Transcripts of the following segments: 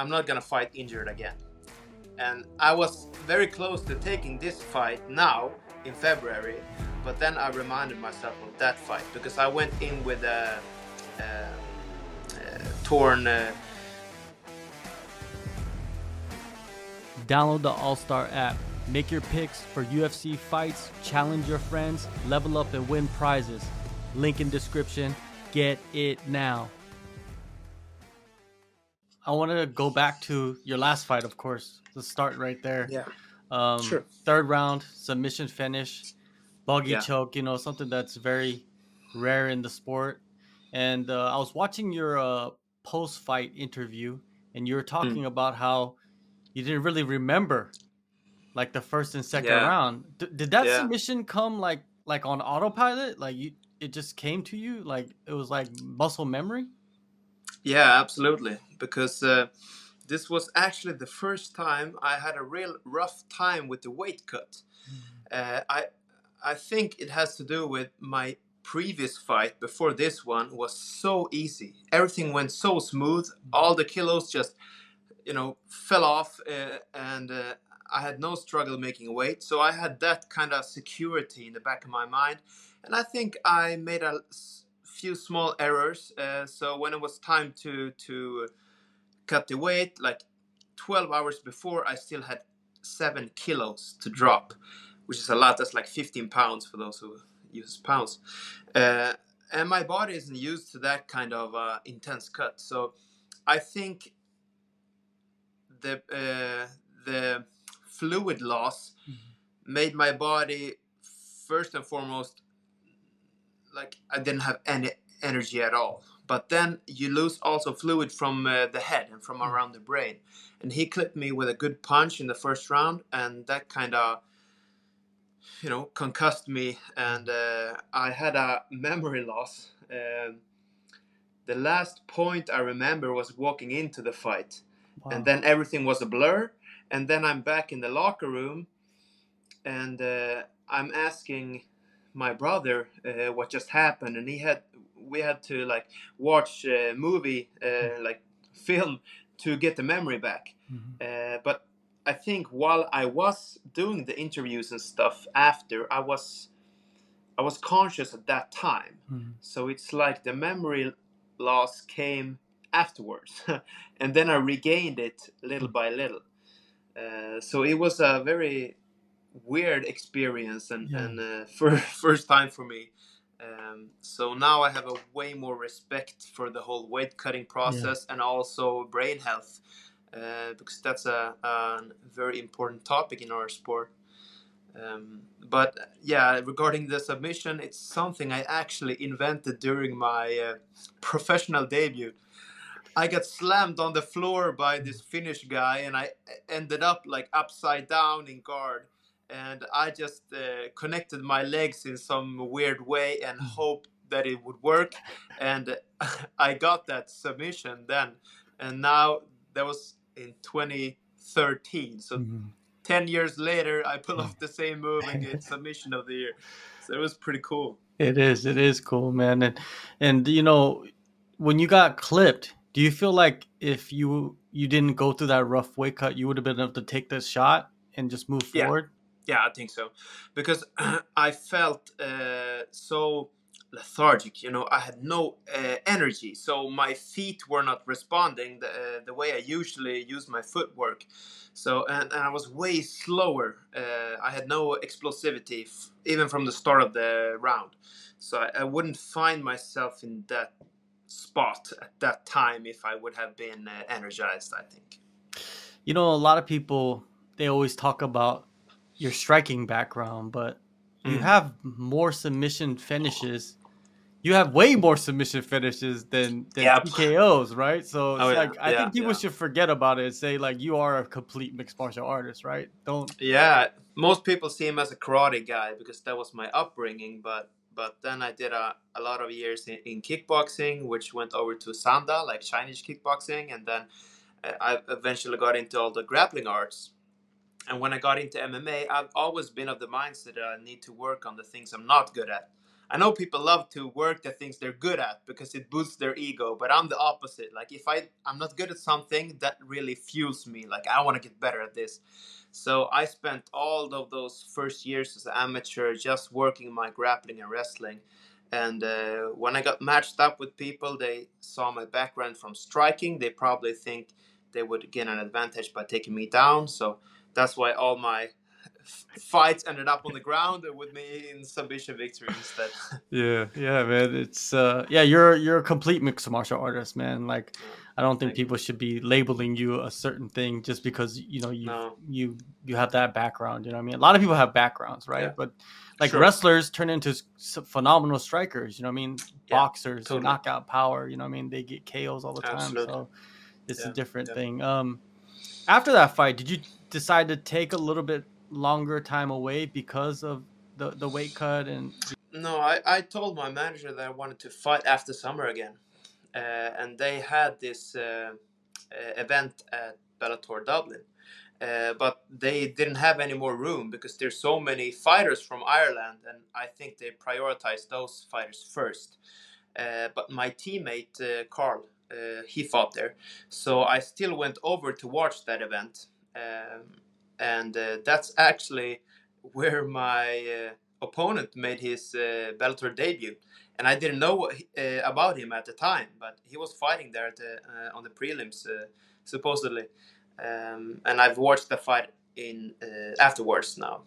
I'm not gonna fight injured again. And I was very close to taking this fight now in February, but then I reminded myself of that fight because I went in with a, a, a torn. Uh, Download the All Star app. Make your picks for UFC fights, challenge your friends, level up and win prizes. Link in description. Get it now. I want to go back to your last fight, of course. Let's start right there. yeah. Um, Sure. Third round submission finish, buggy Yeah. choke. You know something that's very rare in the sport. And uh, I was watching your uh, post-fight interview, and you were Hmm. talking about how you didn't really remember like the first and second Yeah. round. D- did that Yeah. submission come like like on autopilot? Like you, it just came to you? Like it was like muscle memory? Yeah, absolutely. Because uh, this was actually the first time I had a real rough time with the weight cut. Uh, I I think it has to do with my previous fight before this one was so easy. Everything went so smooth. All the kilos just you know fell off, uh, and uh, I had no struggle making weight. So I had that kind of security in the back of my mind, and I think I made a few small errors. Uh, so when it was time to to cut the weight, like 12 hours before, I still had seven kilos to drop, which is a lot. That's like 15 pounds for those who use pounds. Uh, and my body isn't used to that kind of uh, intense cut. So I think the uh, the fluid loss made my body first and foremost like I didn't have any energy at all. But then you lose also fluid from uh, the head and from around the brain. And he clipped me with a good punch in the first round, and that kind of, you know, concussed me, and uh, I had a memory loss. Um, the last point I remember was walking into the fight, Wow. and then everything was a blur. And then I'm back in the locker room, and uh, I'm asking my brother uh, what just happened, and he had we had to like watch a movie uh, like film to get the memory back. Mhm. Uh, but I think while I was doing the interviews and stuff after, I was I was conscious at that time. Mhm. So it's like the memory loss came afterwards, and then I regained it little by little. Uh, so it was a very weird experience and, Yeah. and uh, for first time for me. Um, so now I have a way more respect for the whole weight cutting process and also brain health uh, because that's a, a very important topic in our sport. Um, but uh, yeah, regarding the submission, it's something I actually invented during my uh, professional debut. I got slammed on the floor by this Finnish guy, and I ended up like upside down in guard. And I just uh, connected my legs in some weird way and hoped that it would work. And I got that submission then. And now that was in 2013. So Mhm. 10 years later, I pull off the same move and get submission of the year. So it was pretty cool. It is. It is cool, man. And and you know, when you got clipped, do you feel like if you you didn't go through that rough weight cut, you would have been able to take this shot and just move Yeah. forward? Yeah, I think so. Because I felt uh, so lethargic, you know, I had no uh, energy. So my feet were not responding the, uh, the way I usually use my footwork. So, and, and I was way slower. Uh, I had no explosivity, f- even from the start of the round. So I, I wouldn't find myself in that spot at that time if I would have been uh, energized, I think. You know, a lot of people they always talk about your striking background, but you Mm. have more submission finishes. You have way more submission finishes than than Yep. TKOs, right? So it's Oh, yeah. like I Yeah, think people yeah. should forget about it and say like you are a complete mixed martial artist, right? Don't Yeah, most people see him as a karate guy because that was my upbringing. But but then I did a, a lot of years in, in kickboxing, which went over to Sanda, like Chinese kickboxing, and then uh, I eventually got into all the grappling arts. And when I got into MMA, I've always been of the mindset that I need to work on the things I'm not good at. I know people love to work the things they're good at because it boosts their ego, but I'm the opposite. Like if I I'm not good at something, that really fuels me. Like I want to get better at this. So I spent all of those first years as an amateur just working my grappling and wrestling. And uh, when I got matched up with people, they saw my background from striking. They probably think they would gain an advantage by taking me down. So that's why all my fights ended up on the ground with me in submission victory instead. yeah, yeah, man. It's uh, yeah, you're you're a complete mixed martial artist, man. Like, I don't think people should be labeling you a certain thing just because you know you no. you you have that background. You know what I mean? A lot of people have backgrounds, right? Yeah. But like sure. wrestlers turn into phenomenal strikers. You know what I mean? Yeah, Boxers, totally. knockout power. You know what I mean? They get KOs all the time. Absolutely. So it's yeah, a different thing. Um, after that fight, did you decide to take a little bit longer time away because of the the weight cut and no i i told my manager that i wanted to fight after summer again uh, and they had this uh, event at bellator dublin uh, but they didn't have any more room because there's so many fighters from Ireland, and I think they prioritized those fighters first. Uh, but my teammate uh, Carl, uh, he fought there, so I still went over to watch that event. Um, and uh, that's actually where my uh, opponent made his uh, Bellator debut. And I didn't know about him at the time, but he was fighting there the, on the prelims, supposedly. Um, and I've watched the fight in afterwards now.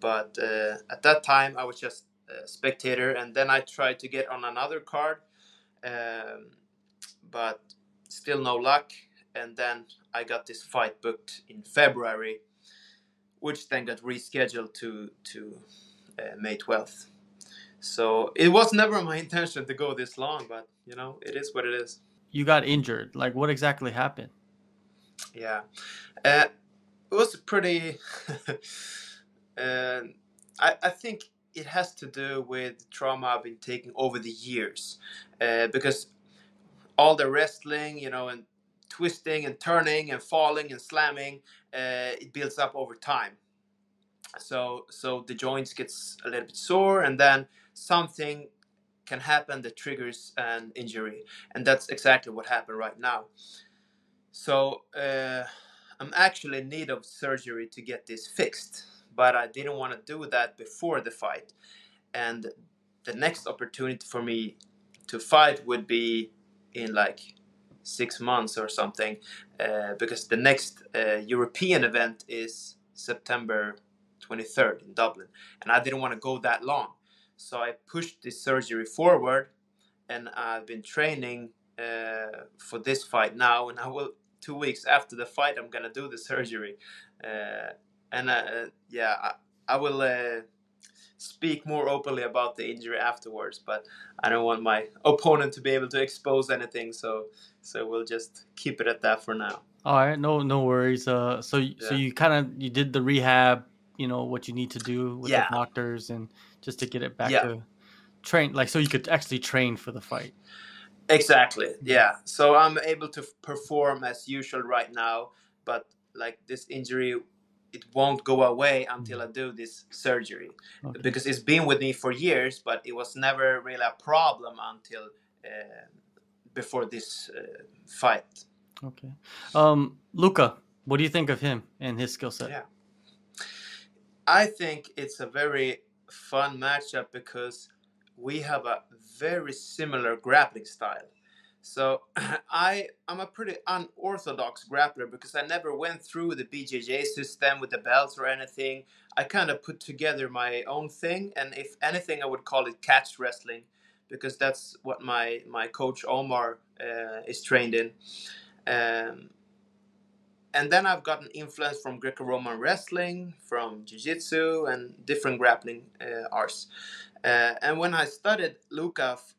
but at that time, I was just a spectator, and then I tried to get on another card, um, but still no luck. And then I got this fight booked in February which then got rescheduled to to uh, May 12th. So it was never my intention to go this long, but you know it is what it is. You got injured. Like what exactly happened? Yeah, uh, it was pretty. uh, I I think it has to do with trauma I've been taking over the years, uh, because all the wrestling, you know, and twisting and turning and falling and slamming, uh, it builds up over time. So so the joints gets a little bit sore, and then something can happen that triggers an injury, and that's exactly what happened right now. So uh, I'm actually in need of surgery to get this fixed, but I didn't want to do that before the fight, and the next opportunity for me to fight would be in like six months or something uh, because the next uh, European event is September 23rd in Dublin, and I didn't want to go that long, so I pushed this surgery forward, and I've been training uh, for this fight now, and I will two weeks after the fight I'm gonna do the surgery, uh, and uh, yeah, I, I will uh, speak more openly about the injury afterwards, but I don't want my opponent to be able to expose anything, so so we'll just keep it at that for now. All right, no no worries. Uh, so yeah. so you kind of you did the rehab, you know what you need to do with yeah. the doctors, and just to get it back yeah. to train, like so you could actually train for the fight. Exactly. Yeah. So I'm able to perform as usual right now, but like this injury it won't go away until mm. I do this surgery okay. because it's been with me for years, but it was never really a problem until uh, before this uh, fight. Okay, um, Luca, what do you think of him and his skill set? Yeah, I think it's a very fun matchup because we have a very similar grappling style. So I I'm a pretty unorthodox grappler because I never went through the BJJ system with the belts or anything. I kind of put together my own thing, and if anything, I would call it catch wrestling because that's what my my coach Omar uh, is trained in. Um, and then I've gotten influence from Greco-Roman wrestling, from Jiu-Jitsu, and different grappling uh, arts. Uh, and when I studied Luca f-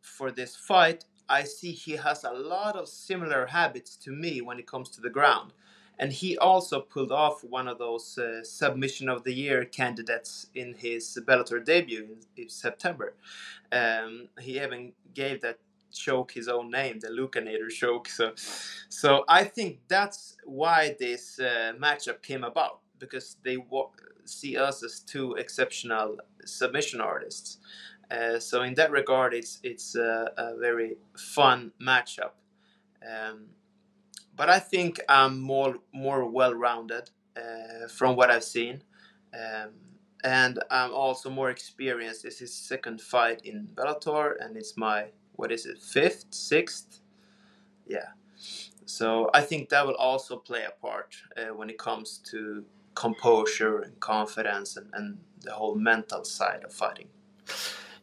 for this fight, I see he has a lot of similar habits to me when it comes to the ground. And he also pulled off one of those uh, submission of the year candidates in his Bellator debut in, in September. Um, he even gave that choke his own name, the Lucanator choke. So, so I think that's why this uh, matchup came about because they wa- see us as two exceptional submission artists. Uh, so in that regard, it's it's a, a very fun matchup. Um, but I think I'm more more well rounded uh, from what I've seen, um, and I'm also more experienced. This is second fight in Bellator, and it's my what is it fifth, sixth, yeah. So I think that will also play a part uh, when it comes to composure and confidence and, and the whole mental side of fighting.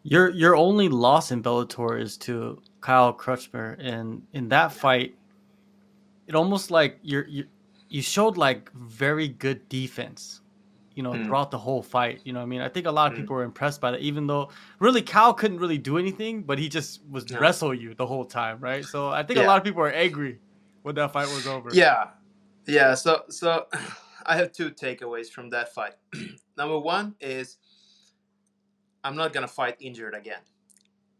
Your your only loss in Bellator is to Kyle Crutchmer, and in that fight, it almost like you're you you showed like very good defense, you know, mm. throughout the whole fight. You know, I mean, I think a lot of mm. people were impressed by that, even though really Kyle couldn't really do anything, but he just was no. wrestle you the whole time, right? So I think yeah. a lot of people are angry when that fight was over. Yeah, yeah. So so I have two takeaways from that fight. Number one is I'm not gonna fight injured again.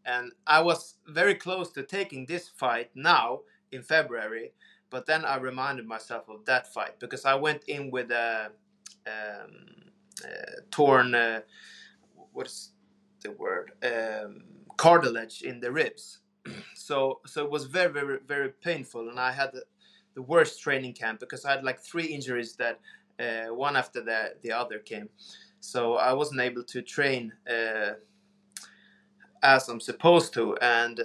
And I was very close to taking this fight now in February, but then I reminded myself of that fight because I went in with a, um, torn, uh, what's the word, um, cartilage in the ribs. so so it was very very very painful, and I had the, the worst training camp because I had like three injuries that uh, one after the the other came so I wasn't able to train uh, as I'm supposed to, and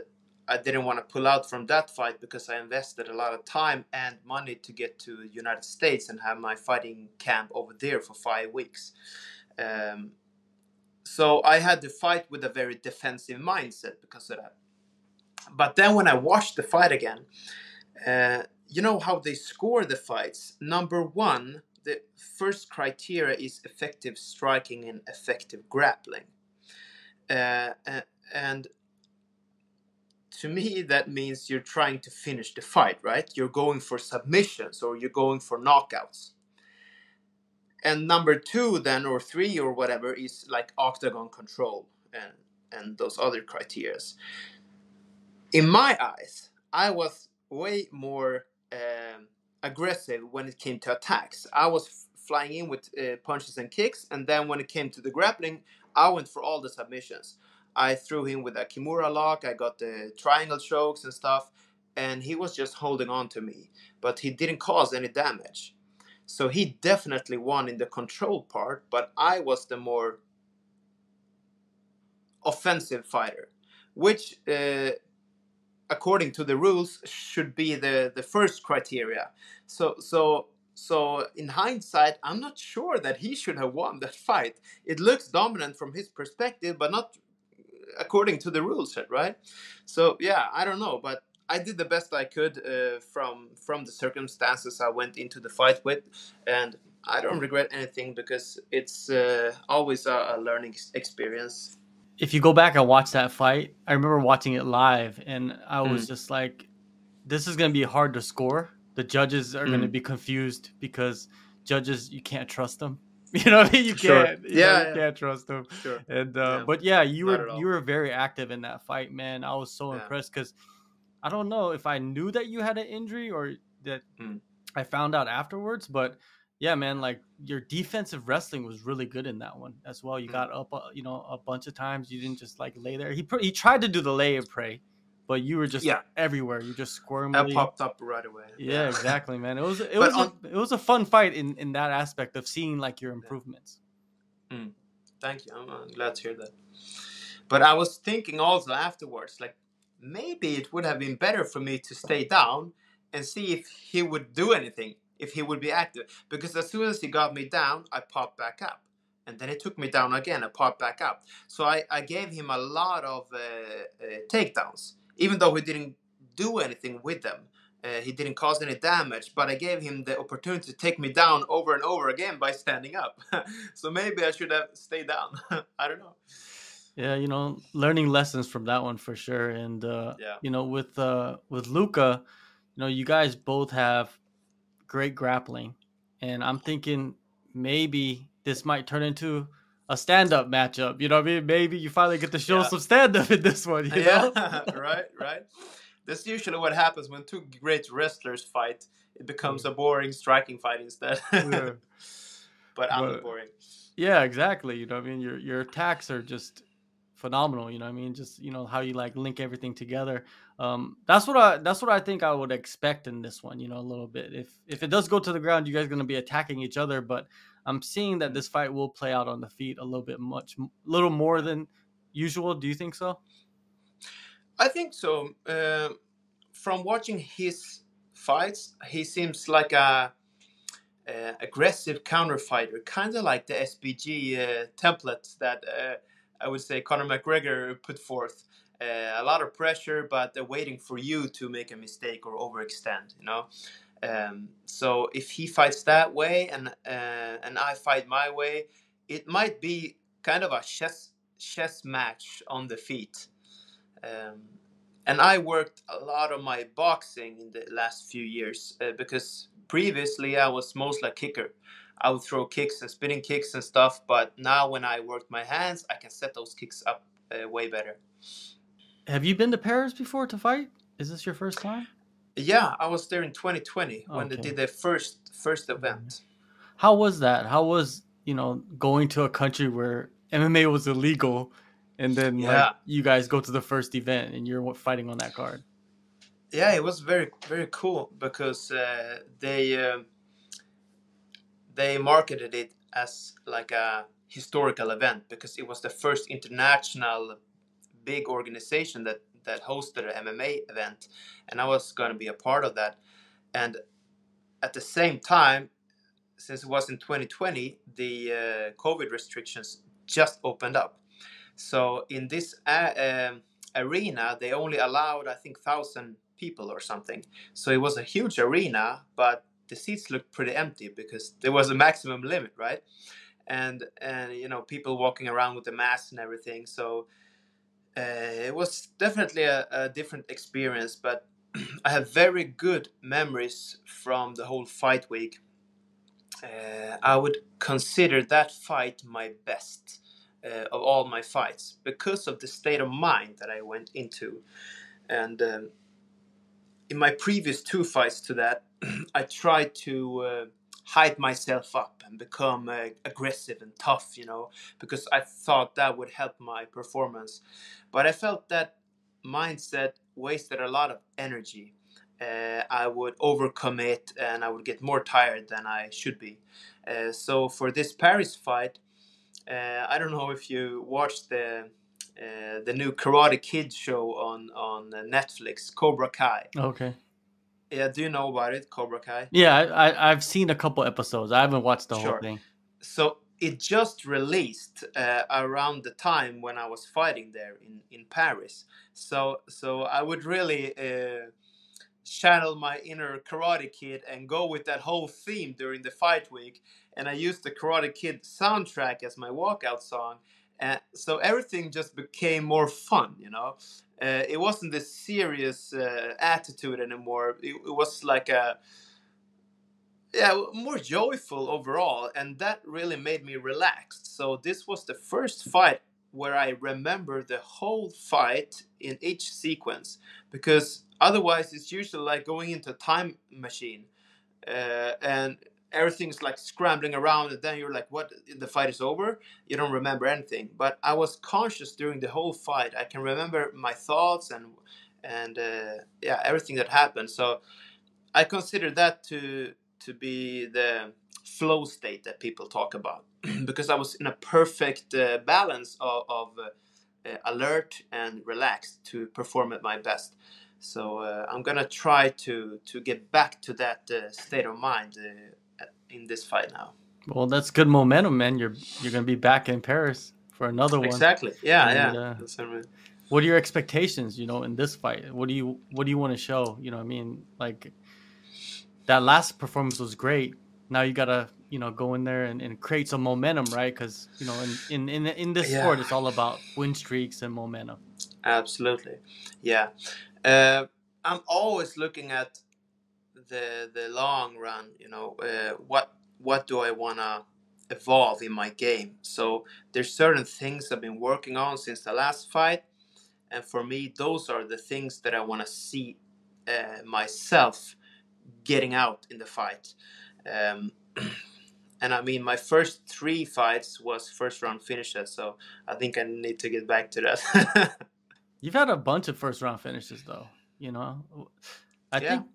I didn't want to pull out from that fight because I invested a lot of time and money to get to the United States and have my fighting camp over there for five weeks. Um, so I had to fight with a very defensive mindset because of that. But then when I watched the fight again, uh, you know how they score the fights. Number one, the first criteria is effective striking and effective grappling. Uh, and to me, that means you're trying to finish the fight, right? You're going for submissions or you're going for knockouts. And number two, then, or three, or whatever, is like octagon control and, and those other criterias. In my eyes, I was way more um, aggressive when it came to attacks. I was f- flying in with uh, punches and kicks, and then when it came to the grappling, I went for all the submissions. I threw him with a Kimura lock. I got the triangle chokes and stuff, and he was just holding on to me, but he didn't cause any damage. So he definitely won in the control part, but I was the more offensive fighter, which uh, according to the rules should be the the first criteria. So so so in hindsight i'm not sure that he should have won that fight. It looks dominant from his perspective but not according to the rules right? So yeah i don't know but i did the best i could uh, from from the circumstances i went into the fight with and i don't regret anything because it's uh, always a, a learning experience if you go back and watch that fight, I remember watching it live, and I was mm. just like, "This is going to be hard to score. The judges are mm. going to be confused because judges you can't trust them. You know, you sure. can't. You yeah, know, you can't trust them. Sure. And uh, yeah. but yeah, you Not were you were very active in that fight, man. I was so yeah. impressed because I don't know if I knew that you had an injury or that mm. I found out afterwards, but yeah, man, like your defensive wrestling was really good in that one as well. You mm-hmm. got up, uh, you know, a bunch of times. You didn't just like lay there. He he tried to do the lay and pray, but you were just yeah. everywhere. You just squirming. That popped up right away. Yeah, yeah. exactly, man. It was it was on, a, it was a fun fight in in that aspect of seeing like your improvements. Mm. Thank you. I'm, I'm glad to hear that. But I was thinking also afterwards, like maybe it would have been better for me to stay down and see if he would do anything if he would be active. Because as soon as he got me down, I popped back up. And then he took me down again, I popped back up. So I, I gave him a lot of uh, uh, takedowns, even though he didn't do anything with them. Uh, he didn't cause any damage, but I gave him the opportunity to take me down over and over again by standing up. so maybe I should have stayed down. I don't know. Yeah, you know, learning lessons from that one for sure. And uh, yeah. you know, with uh, with Luca, you know, you guys both have great grappling, and I'm thinking maybe this might turn into a stand-up matchup. You know what I mean? Maybe you finally get to show yeah. some stand-up in this one. Yeah, right, right. That's usually what happens when two great wrestlers fight. It becomes a boring striking fight instead. yeah. But I'm but, boring. Yeah, exactly. You know, I mean, your your attacks are just phenomenal. You know, I mean, just you know how you like link everything together. Um, that's what I that's what I think I would expect in this one. You know, a little bit. If if it does go to the ground, you guys are gonna be attacking each other. But I'm seeing that this fight will play out on the feet a little bit much, little more than usual. Do you think so? I think so. Uh, from watching his fights, he seems like a, aggressive counter fighter, kind of like the SBG uh, template that uh, I would say Conor McGregor put forth. Uh, a lot of pressure, but they're waiting for you to make a mistake or overextend. You know. Um, so if he fights that way and uh, and I fight my way, it might be kind of a chess chess match on the feet. Um, and I worked a lot on my boxing in the last few years uh, because previously I was mostly a kicker. I would throw kicks and spinning kicks and stuff, but now when I work my hands, I can set those kicks up uh, way better. Have you been to Paris before to fight? Is this your first time? Yeah, I was there in 2020 when okay. they did their first first event. How was that? How was you know going to a country where MMA was illegal, and then yeah. like you guys go to the first event and you're fighting on that card? Yeah, it was very very cool because uh, they uh, they marketed it as like a historical event because it was the first international big organization that that hosted an MMA event, and I was going to be a part of that. And at the same time, since it was in 2020, the uh, COVID restrictions just opened up. So in this uh, um, arena, they only allowed, I think, thousand people or something. So it was a huge arena, but the seats looked pretty empty because there was a maximum limit, right? And and you know people walking around with the masks and everything. So it was definitely a, a different experience, but I have very good memories from the whole fight week. Uh, I would consider that fight my best uh, of all my fights because of the state of mind that I went into. And um, in my previous two fights to that, I tried to uh, hype myself up and become uh, aggressive and tough, you know, because I thought that would help my performance. But I felt that mindset wasted a lot of energy. Uh, I would overcommit and I would get more tired than I should be. Uh, so for this Paris fight, uh, I don't know if you watched the uh, the new Karate Kid show on on Netflix, Cobra Kai. Okay. Yeah, do you know about it, Cobra Kai? Yeah, I, I've seen a couple episodes. I haven't watched the sure. whole thing. So it just released uh, around the time when I was fighting there in, in Paris. So so I would really uh, channel my inner Karate Kid and go with that whole theme during the fight week. And I used the Karate Kid soundtrack as my walkout song. And so everything just became more fun, you know uh, it wasn't this serious uh, attitude anymore. It, it, was like a yeah more joyful overall, and that really made me relaxed. So this was the first fight where I remember the whole fight in each sequence because otherwise it's usually like going into a time machine uh, and everything's like scrambling around and then you're like what? The fight is over? You don't remember anything. But i was conscious during the whole fight. I can remember my thoughts and and uh, yeah everything that happened. So i consider that to to be the flow state that people talk about. Because i was in a perfect uh, balance of, of uh, alert and relaxed to perform at my best. So uh, i'm gonna try to to get back to that uh, state of mind uh, in this fight now. Well, that's good momentum, man. You're you're gonna be back in Paris for another one. Exactly. Yeah, and, yeah. Uh, what are your expectations? You know, in this fight, what do you what do you want to show? You know, I mean, like that last performance was great. Now you gotta you know go in there and, and create some momentum, right? Because you know, in in in, in this yeah. sport, it's all about win streaks and momentum. Absolutely, yeah. Uh, I'm always looking at the the long run you know uh, what what do i want to evolve in my game so there's certain things i've been working on since the last fight and for me those are the things that i want to see uh, myself getting out in the fight um, and I mean, my first three fights was first round finishes, so I think I need to get back to that. You've had a bunch of first round finishes, though. You know, I yeah. think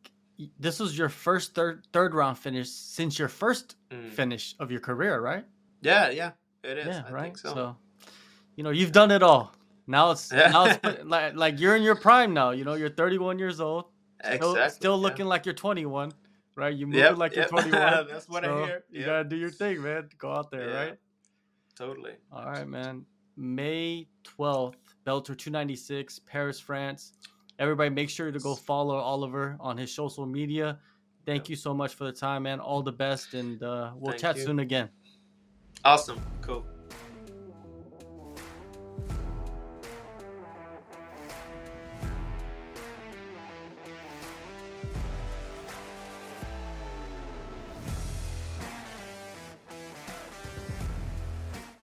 this was your first third third round finish since your first mm. finish of your career, right? Yeah, yeah, it is. Yeah, I right. So. so. you know, you've done it all. Now it's now it's like like you're in your prime now. You know, you're 31 years old. Still, exactly. Still looking yeah. like you're 21 right? You move yep, like yep. you're 21. That's what so I hear. Yep. You gotta do your thing, man. Go out there, yeah. right? Totally. All right, man. May 12th, Bellator 296, Paris, France. Everybody, make sure to go follow Oliver on his social media. Thank you so much for the time, man. All the best, and uh, we'll Thank chat you. soon again. Awesome. Cool.